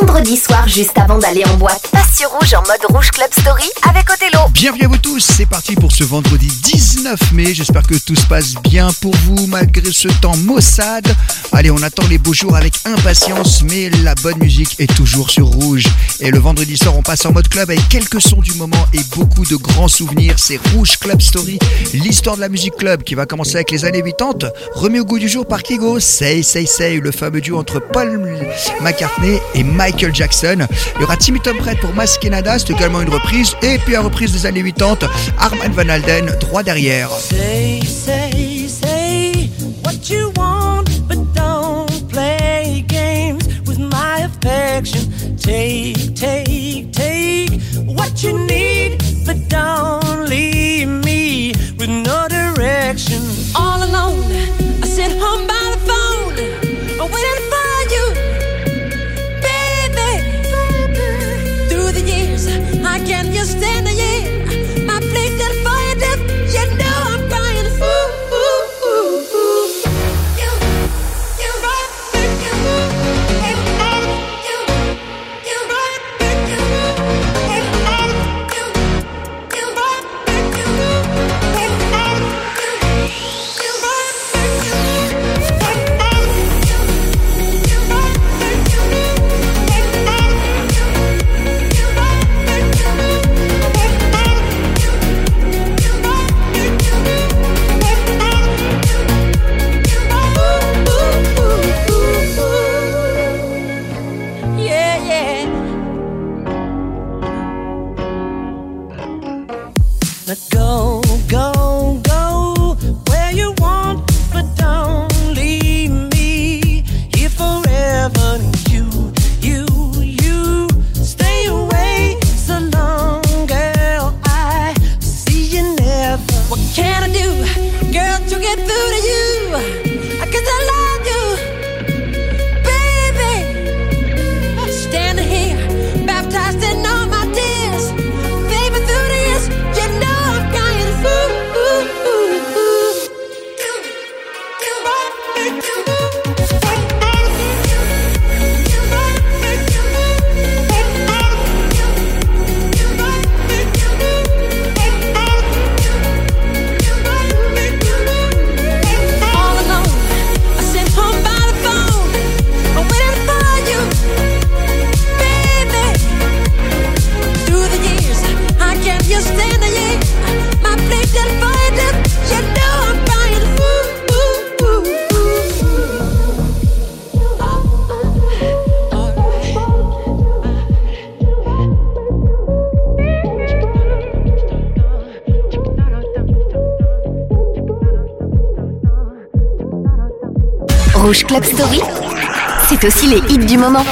Vendredi Soir, juste avant d'aller en boîte, passe sur Rouge en mode Rouge Club Story avec Othello. Bienvenue à vous tous, c'est parti pour ce vendredi 19 mai. J'espère que tout se passe bien pour vous malgré ce temps maussade. Allez, on attend les beaux jours avec impatience, mais la bonne musique est toujours sur Rouge. Et le vendredi soir, on passe en mode club avec quelques sons du moment et beaucoup de grands souvenirs. C'est Rouge Club Story, l'histoire de la musique club qui va commencer avec les années 80, remis au goût du jour par Kigo, Say Say Say, le fameux duo entre Paul McCartney et Michael Jackson. Il y aura Timmy Tom pour Mas Canada, c'est également une reprise. Et puis la reprise des années 80, Armand Van Alden, droit derrière. Say, say, say what you want, but don't play games with my affection. Take, take, take what you need, but don't leave me with no direction. All alone, I sit home by Club Story, c'est aussi les hits du moment.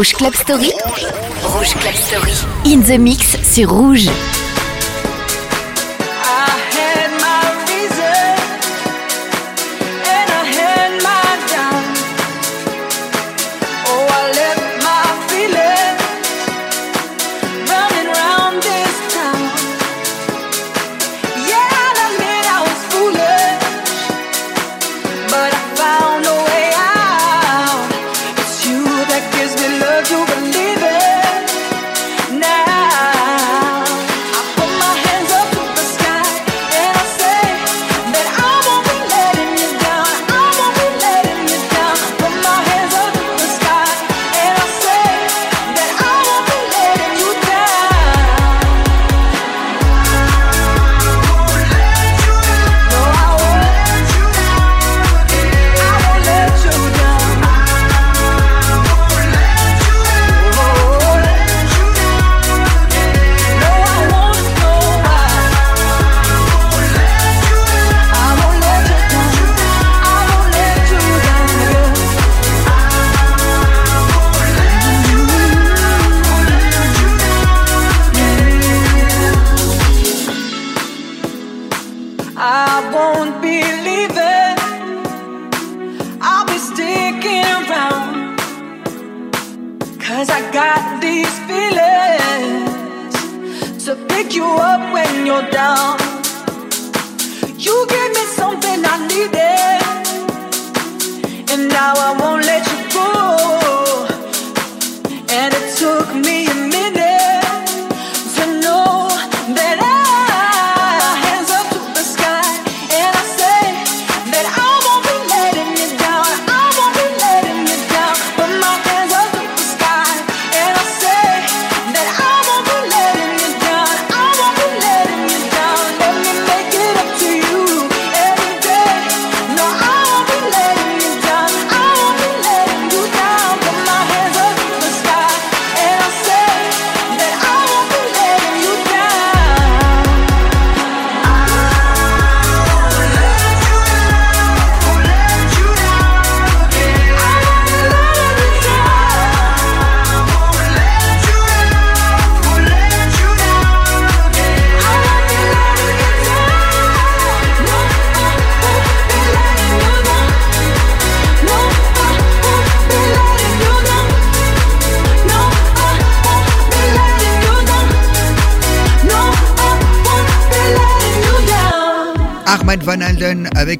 Rouge Club Story. Rouge Club Story. In the mix sur Rouge.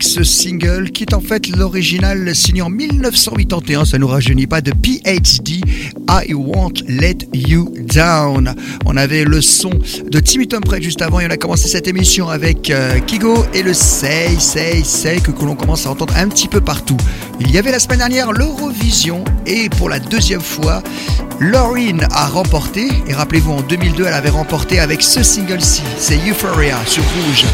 Ce single qui est en fait l'original signé en 1981, ça nous rajeunit pas, de PhD, I Won't Let You Down. On avait le son de Timmy Tom Pride juste avant et on a commencé cette émission avec euh, Kigo et le Say, Say, Say que, que l'on commence à entendre un petit peu partout. Il y avait la semaine dernière l'Eurovision et pour la deuxième fois, Lauryn a remporté et rappelez-vous en 2002 elle avait remporté avec ce single-ci, c'est Euphoria sur Rouge.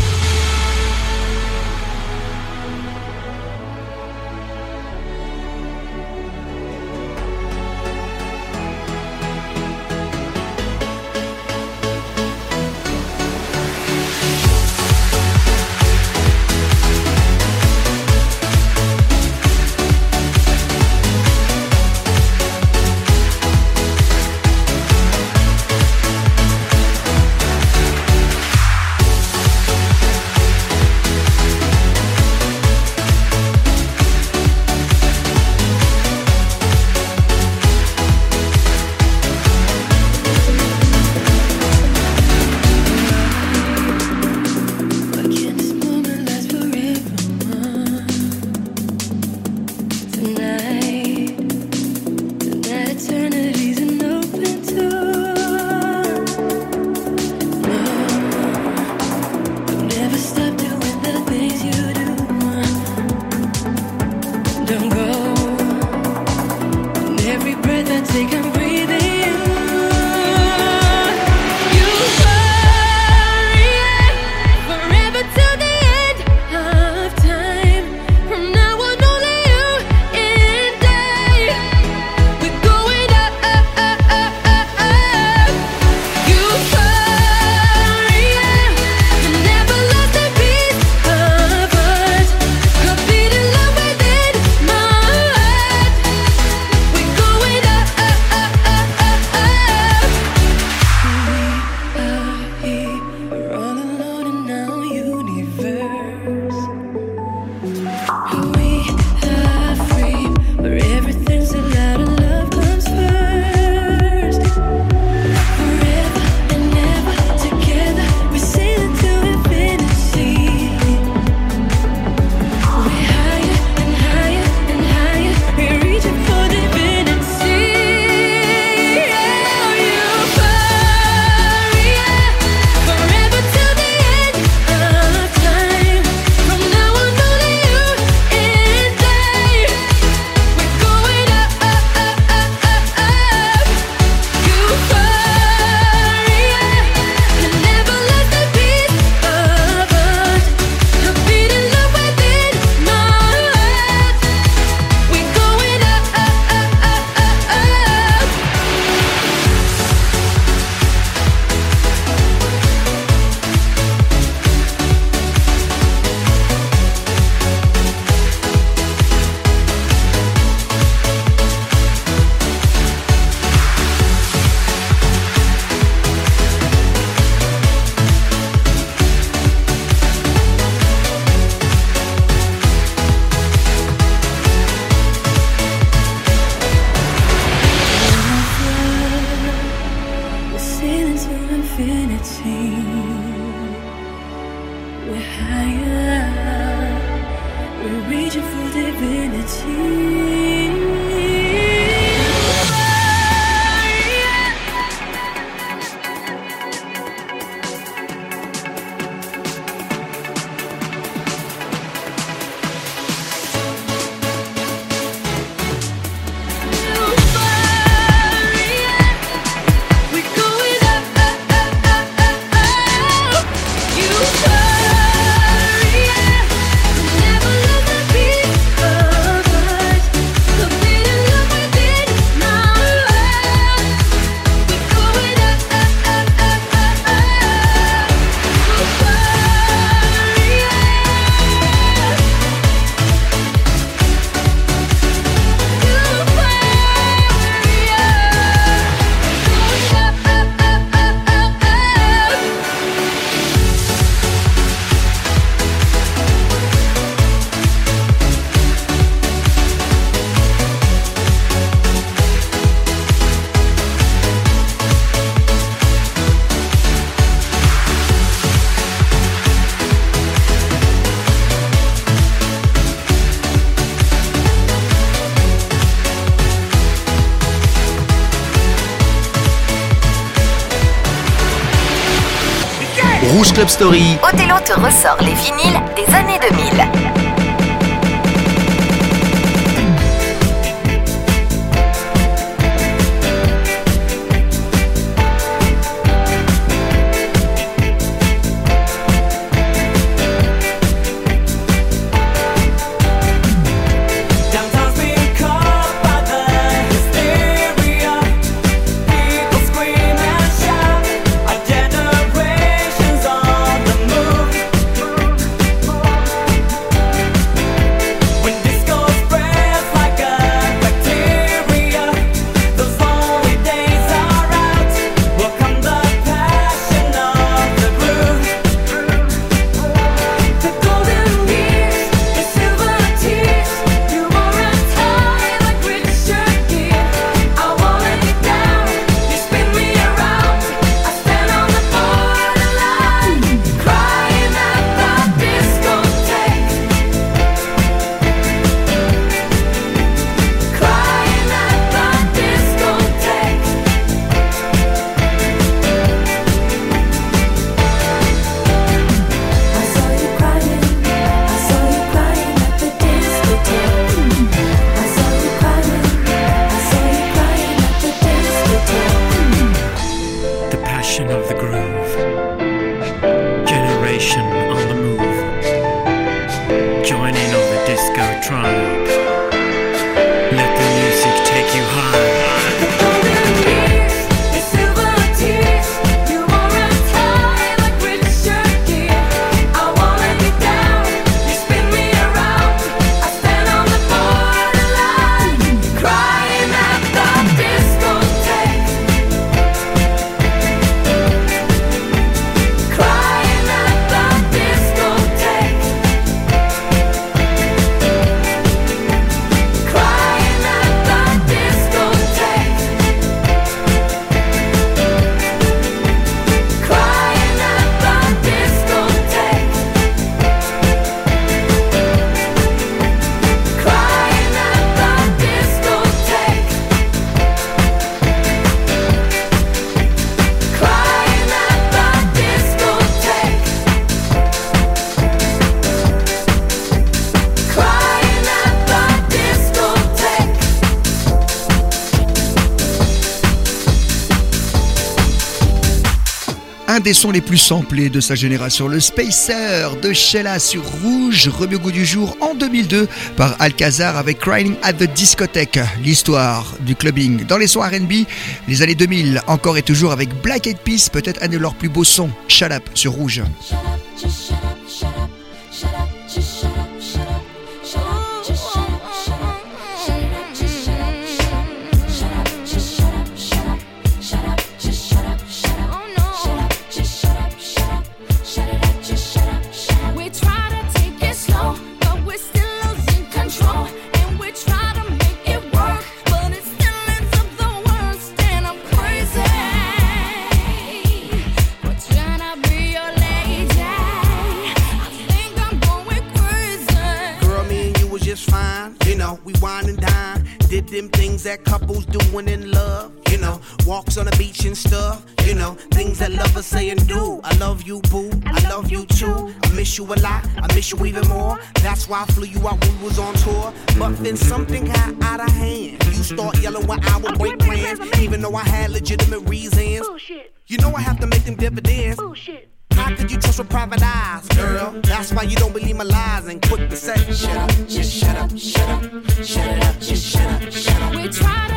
Club. Othello te ressort les vinyles des années 2000. Des sons les plus samplés de sa génération, le Spacer de Sheila sur Rouge, remis au goût du jour en 2002 par Alcazar avec Crying at the Discotheque. L'histoire du clubbing dans les sons RB, les années 2000, encore et toujours avec Black Eyed Peas, peut-être un de leurs plus beaux sons, Shut Up sur That's why I flew you out when we was on tour. But then something got out of hand. You start yelling when I would break plans, even though I had legitimate reasons. You know I have to make them dividends. How could you trust with private eyes, girl? That's why you don't believe my lies and quick to say, shut up, just shut up, shut up, shut it up, just shut up, shut up. We try to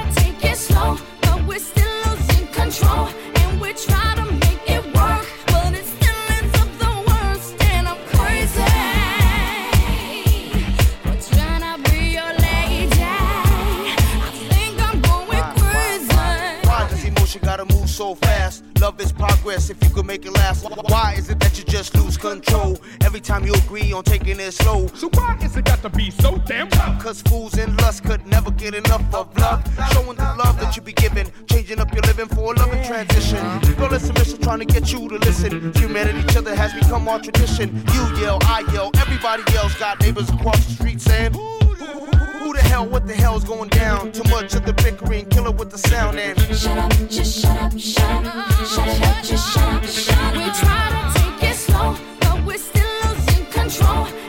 so fast. Love is progress if you could make it last. Why is it that you just lose control every time you agree on taking it slow? So why is it got to be so damn tough? Cause fools in lust could never get enough of love. Showing the love that you be giving, changing up your living for a loving transition. It's a trying to get you to listen. Humanity, each other has become our tradition. You yell, I yell, everybody else got neighbors across the street saying, who the hell, what the hell's going down? Too much of the bickering, killer with the sound and Shut up, just shut up, shut up, shut up, just shut up, shut up. We try to take it slow, but we're still losing control.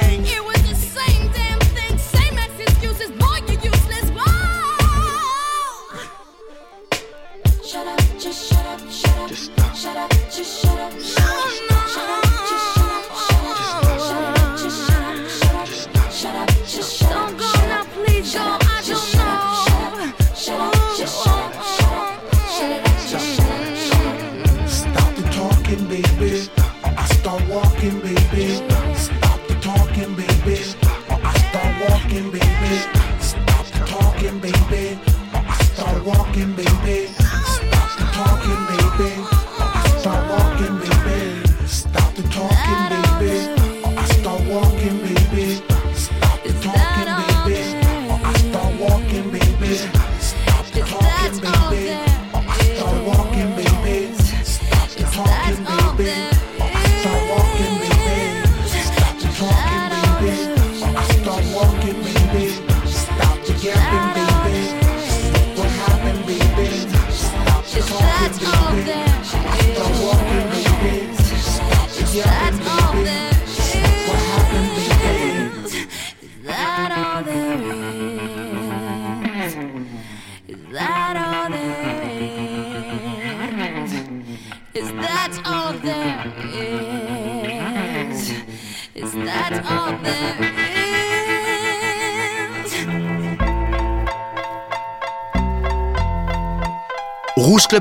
Shut up, just shut up, shut up, shut up,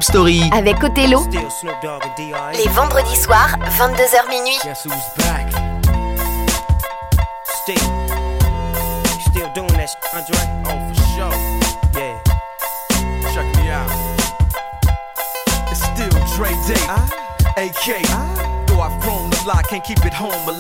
Club Story. Avec Othello, les vendredis soirs, 22h minuit. Guess who's back? Still. You still doing that, sh- Andre? Oh, for sure. Yeah. Check me out. It's still Dre Day, AK. Though I've grown a lot, can't keep it home a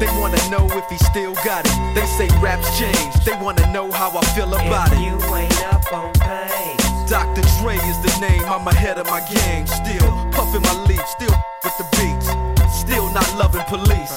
They wanna know if he still got it. They say raps change, they wanna know how I feel about If it. you ain't up on pace. Dr. Dre is the name, I'm ahead of my game. Still puffin' my leaf, still with the beats. Still not loving police.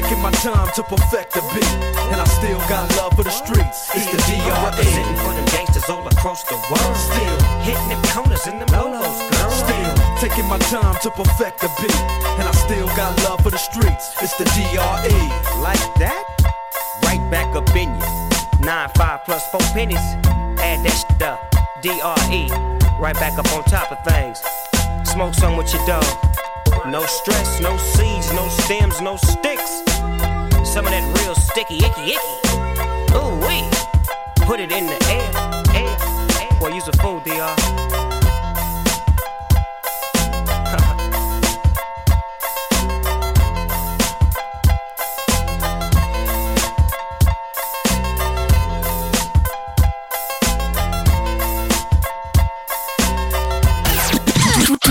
taking my time to perfect the beat, and I still got love for the streets. It's the DRE. representing for them gangsters all across the world. Still, Hitting them corners and them lolos, girl. still taking my time to perfect the beat, and I still got love for the streets. It's the DRE. Like that? Right back up in you. Nine, five plus four pennies. Add that shit up. D-R-E. Right back up on top of things. Smoke some with your dog. No stress, no seeds, no stems, no sticks. Some of that real sticky, icky, icky. Ooh, wee. Put it in the air, air, air. Boy, a fool, DR.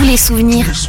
Les souvenirs,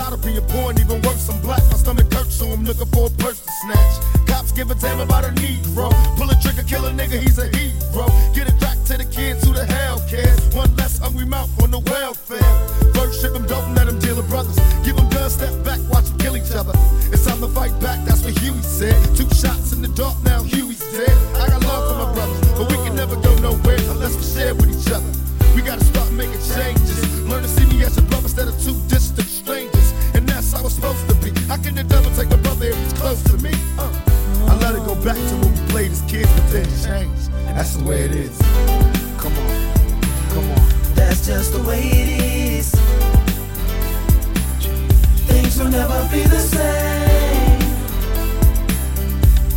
Tired of being poor and even worse, I'm black. My stomach hurts, so I'm looking for a purse to snatch. Cops give a damn about a Negro. Pull a trigger, kill a nigga, he's a hero. Get it back to the kids who the hell cares. One less hungry mouth on the welfare. First ship them, don't let them deal with brothers. Give them guns, step back, watch them kill each other. It's time to fight back, that's what Huey said. Two shots in the dark, now Huey's dead. I got love for my brothers, but we can never go nowhere unless we share with each other. We gotta start making changes. Learn to see me as a brother instead of two distant the devil take my brother if he's close to me? Uh. I let it go back to when we played as kids, but then changed. And that's the way it is. Come on, come on. That's just the way it is. Things will never be the same.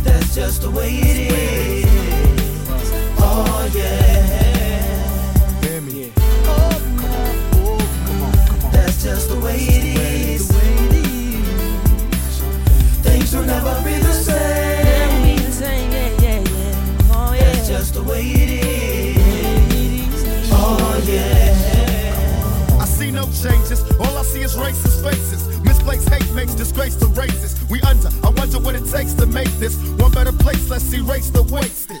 That's just the way it is. Oh yeah. Hear me? That's just the way it is. Things will never be the same. That's just the way it is. Oh yeah. I see no changes. All I see is racist faces. Misplaced hate makes disgrace to races. We under. I wonder what it takes to make this one better place. Let's erase the wasted.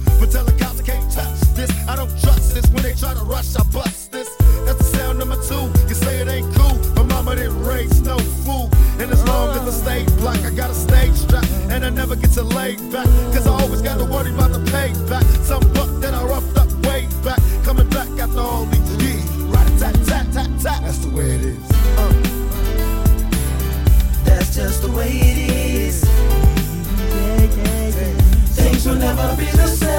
But tell the cops I can't touch this. I don't trust this. When they try to rush, I bust this. That's the sound number two. You say it ain't cool. My mama didn't raise no fool. And as long as I stay black, I got a stage strap. And I never get to lay back. Cause I always got to worry about the payback. Some buck that I roughed up way back. Coming back after all these years. Right tat tat tat tat. That's the way it is. Uh. That's just the way it is. Things will never be the same.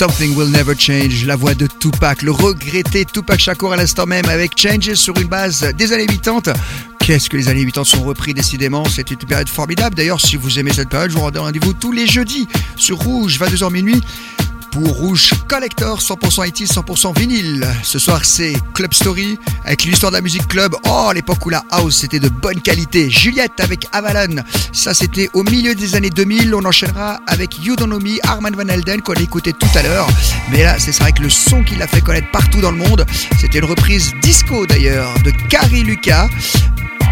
Something Will Never Change, la voix de Tupac, le regretté Tupac Shakur à l'instant même avec Changes sur une base des années 80. Qu'est-ce que les années 80 sont repris décidément, c'est une période formidable. D'ailleurs, si vous aimez cette période, je vous rendez rendez-vous tous les jeudis sur Rouge, 22h minuit. Pour Rouge Collector, 100% IT, 100% vinyle. Ce soir, c'est Club Story avec l'histoire de la musique club. Oh, l'époque où la house c'était de bonne qualité. Juliette avec Avalon. Ça, c'était au milieu des années 2000. On enchaînera avec You Don't Know Me, Arman Van Helden qu'on a écouté tout à l'heure. Mais là, c'est vrai que le son qui l'a fait connaître partout dans le monde, c'était une reprise disco d'ailleurs de Carrie Lucas.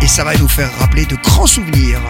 Et ça va nous faire rappeler de grands souvenirs.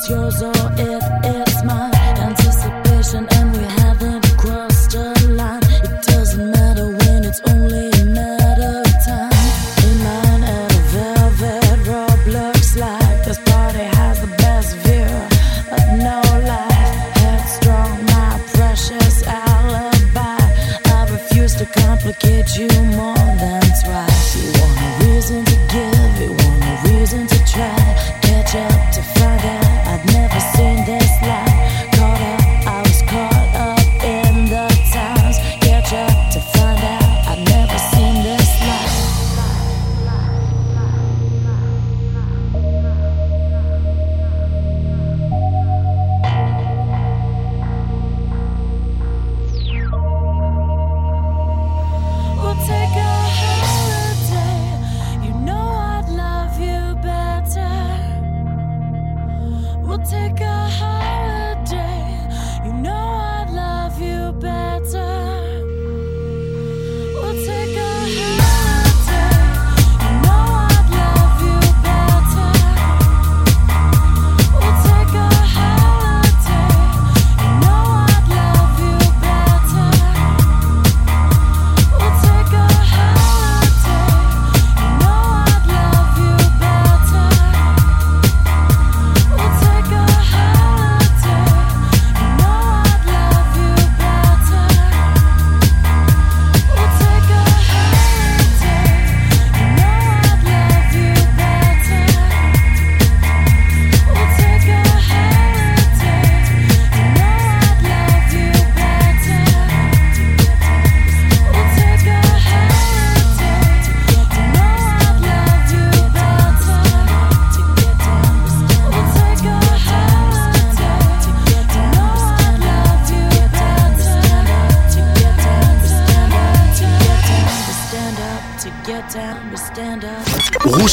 silenzioso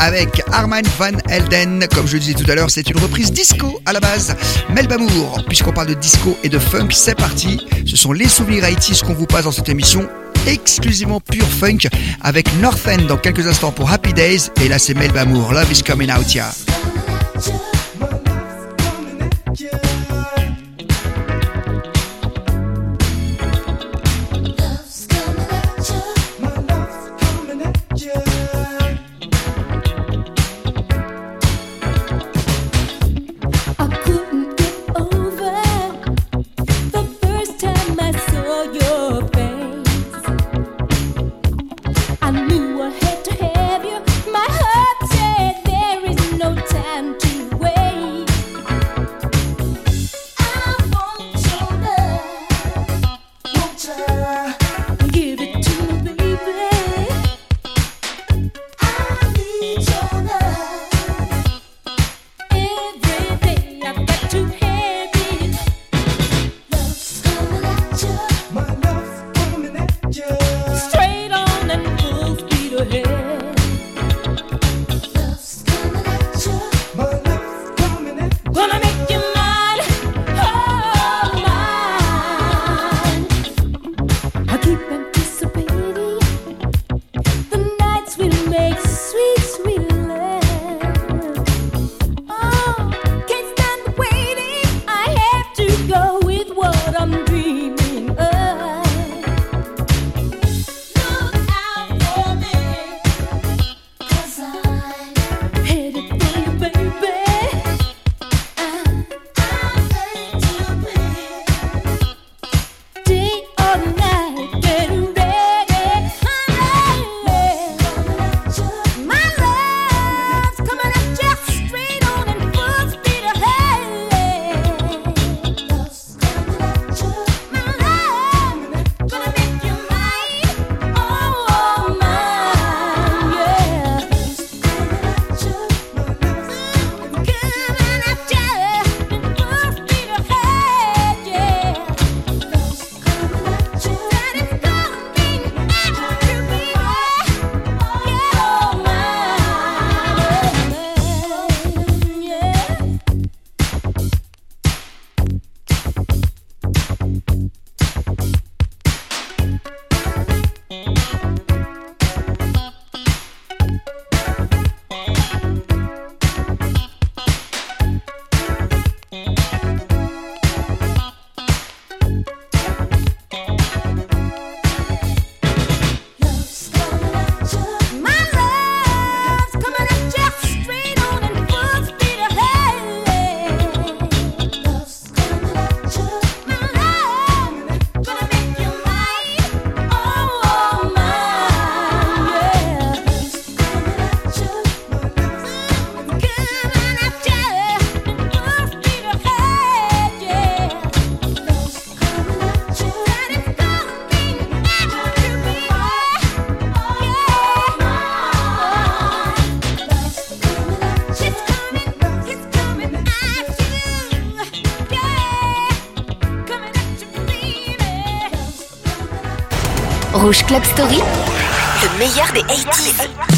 avec Arman Van Elden. Comme je disais tout à l'heure, c'est une reprise disco à la base. Melbamour, puisqu'on parle de disco et de funk, c'est parti. Ce sont les souvenirs Haïti, ce qu'on vous passe dans cette émission exclusivement pure funk avec North End dans quelques instants pour Happy Days et là c'est Melbamour, Love is coming out ya. Rouge Club Story, le meilleur des 80s.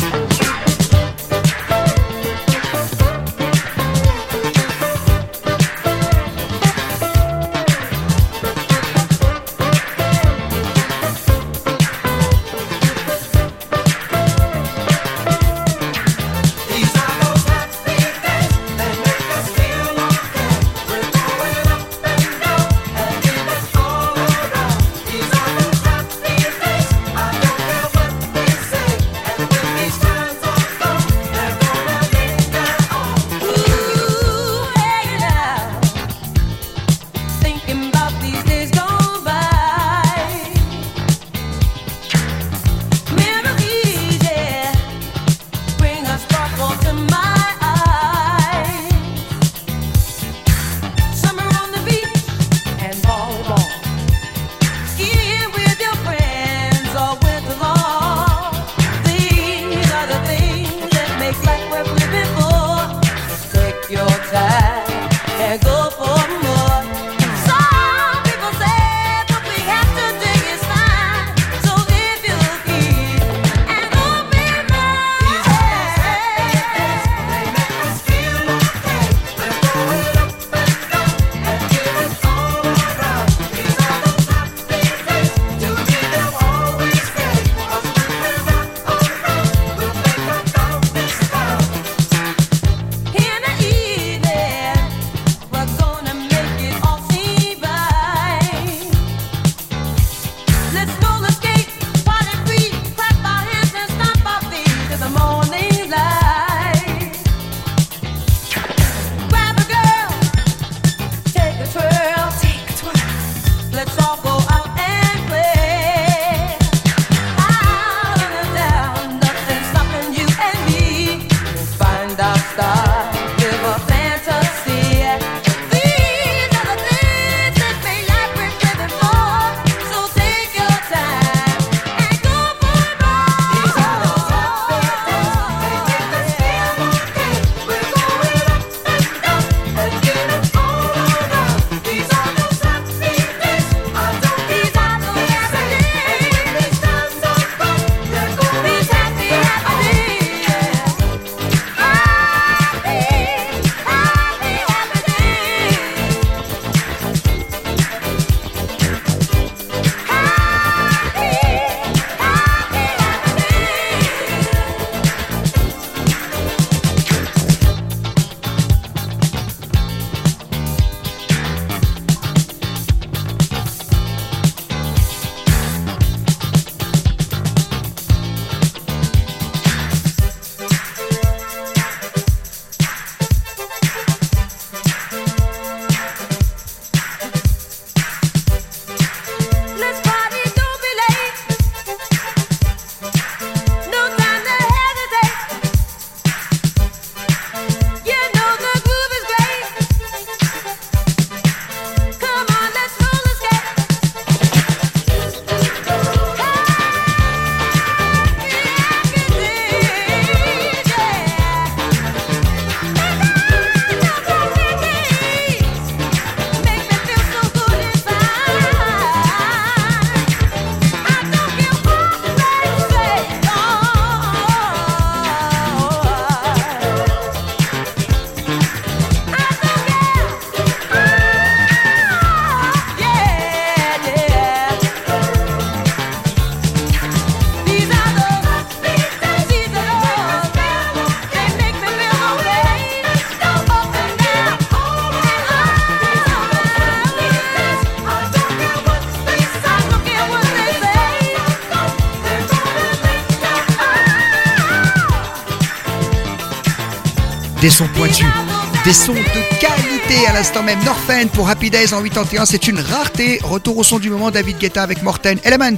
Des sons de qualité à l'instant même. Norfen pour Happy en 81, c'est une rareté. Retour au son du moment, David Guetta avec Morten Element.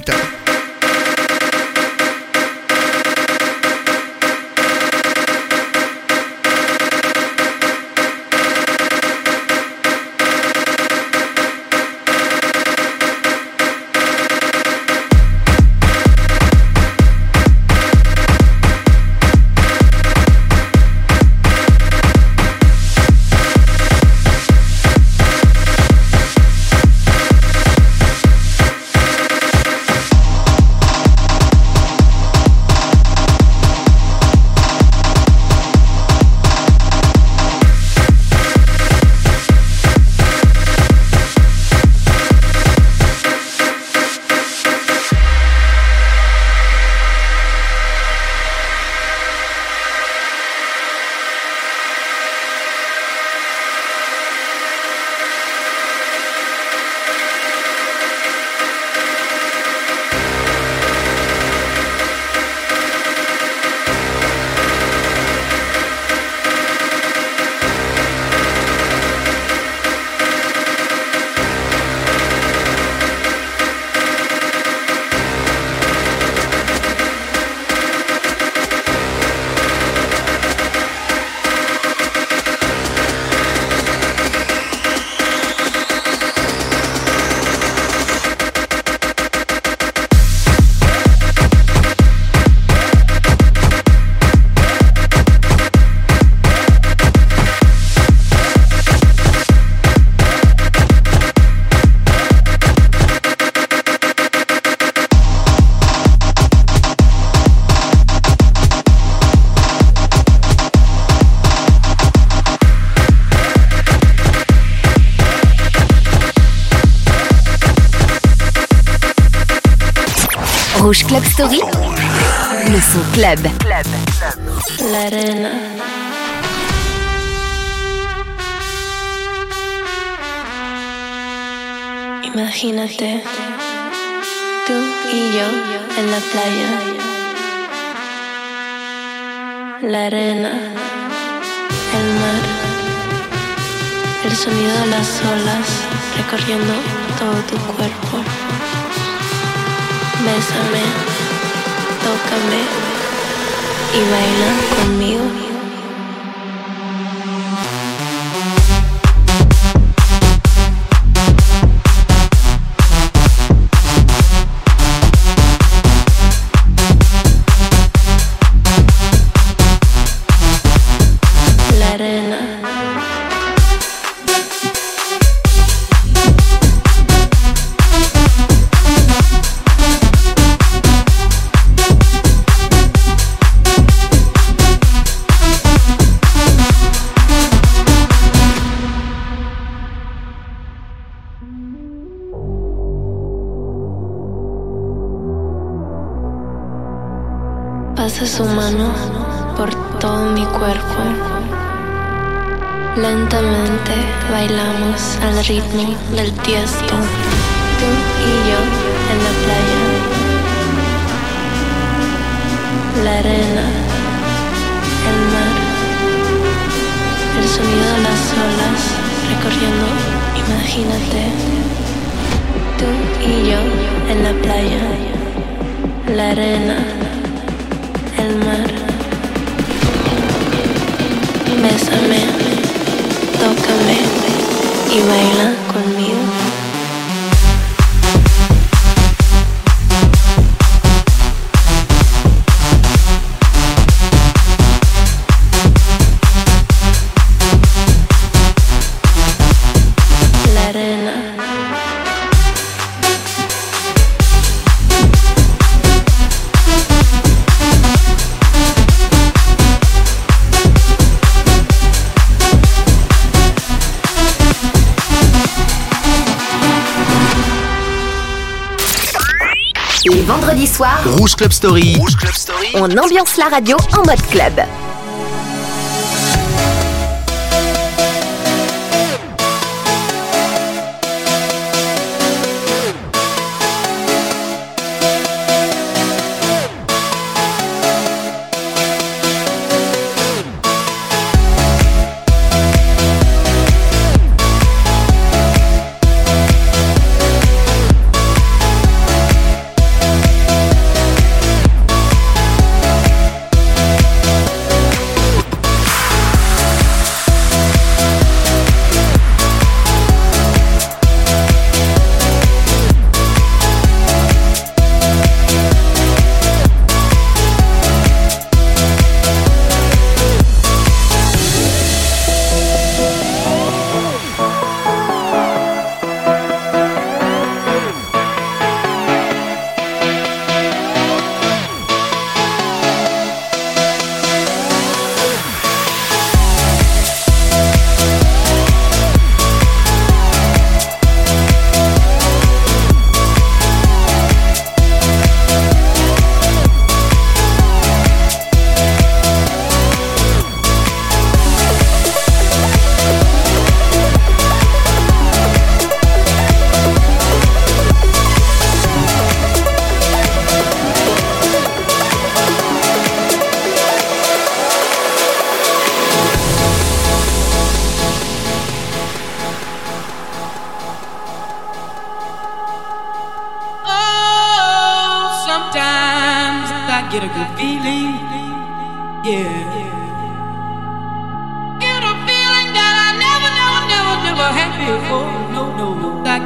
Story. Le son club. La arena. Imagínate, tú y yo en la playa. La arena, el mar, el sonido de las olas recorriendo todo tu cuerpo. Bésame, y baila conmigo. del tiempo. On ambiance la radio en mode club.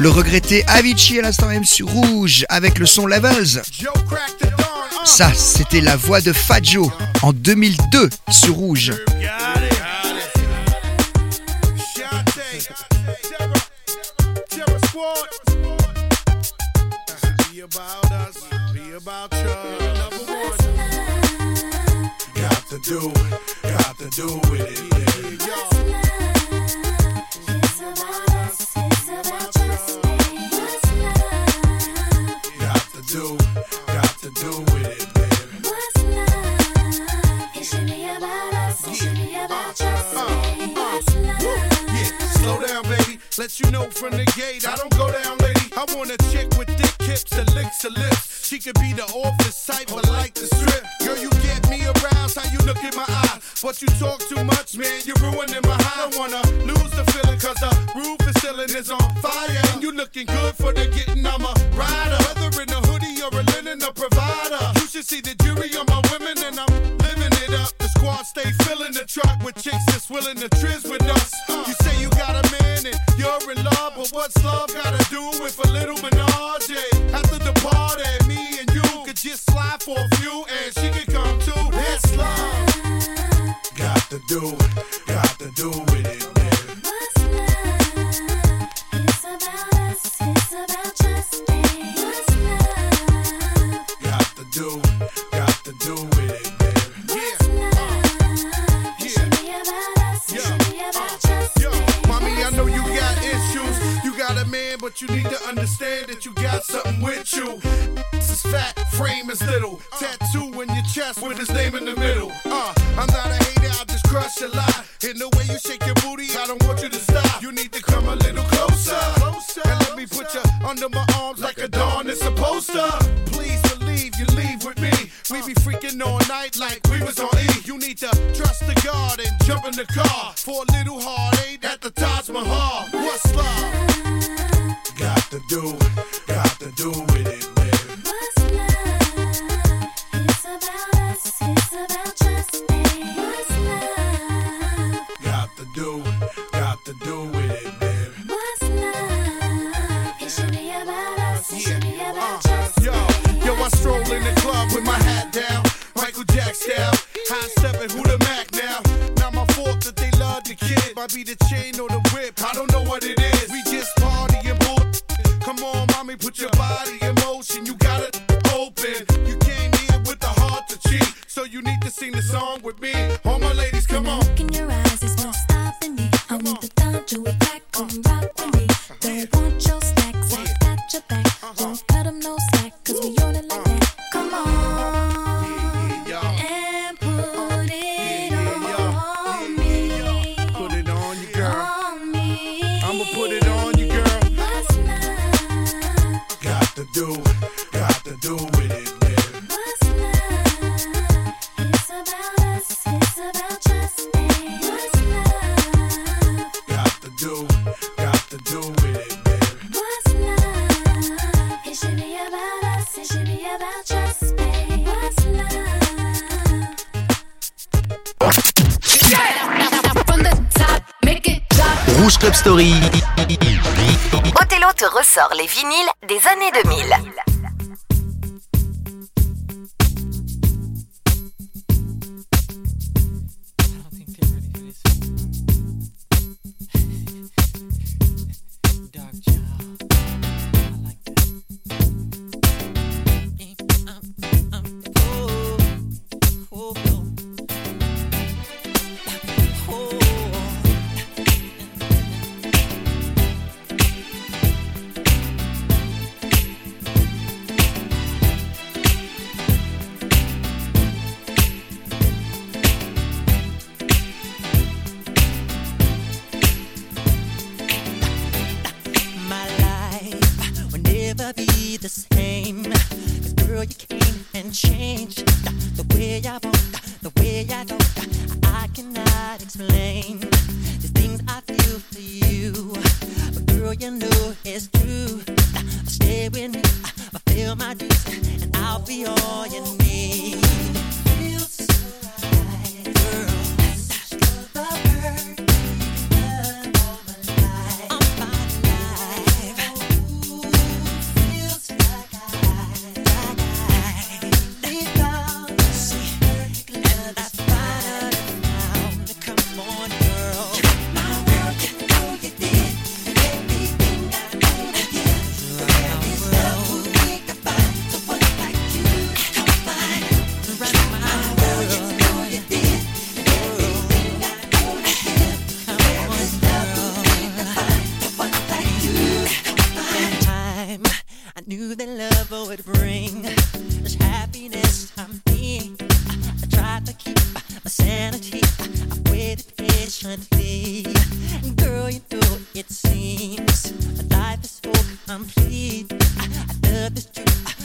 Le regretté Avicii à l'instant même sur Rouge avec le son Levels. Ça, c'était la voix de Fat Joe en 2002 sur Rouge. Let you know from the gate, I don't go down, lady. I want a chick with thick hips and licks her lips. She could be the office type, but like the strip. Girl, you get me aroused, how you look in my eye. But you talk too much, man, you're ruining my high. I don't wanna lose the feeling, cause the roof is ceiling is on fire. And you looking good for the getting, I'm a rider. Whether in a hoodie or a linen, a provider. You should see the jury on my women, and I'm living it up. The squad stay filling the truck with chicks that's willing to trizz with us. What's love gotta do with a little menage? After the party, me and you could just slide for a few, and she could come too. That's love. Got to do, got but you need to understand that you got something with you. This is fat, frame is little. Tattoo in your chest with his name in the middle. Uh, I'm not a hater, I just crush a lot. In the way you shake your booty, I don't want you to stop. You need to come a little closer. closer And let me put you under my arms like a dawn is supposed to. Please believe you leave with me. We be freaking all night like we was on E. You need to trust the God and jump in the car Club Story. Othello te ressort les vinyles des années 2000. knew that love would bring this happiness I'm being. I, tried to keep my sanity. I waited patiently. Girl, you know it seems life is so complete. I, I love this truth.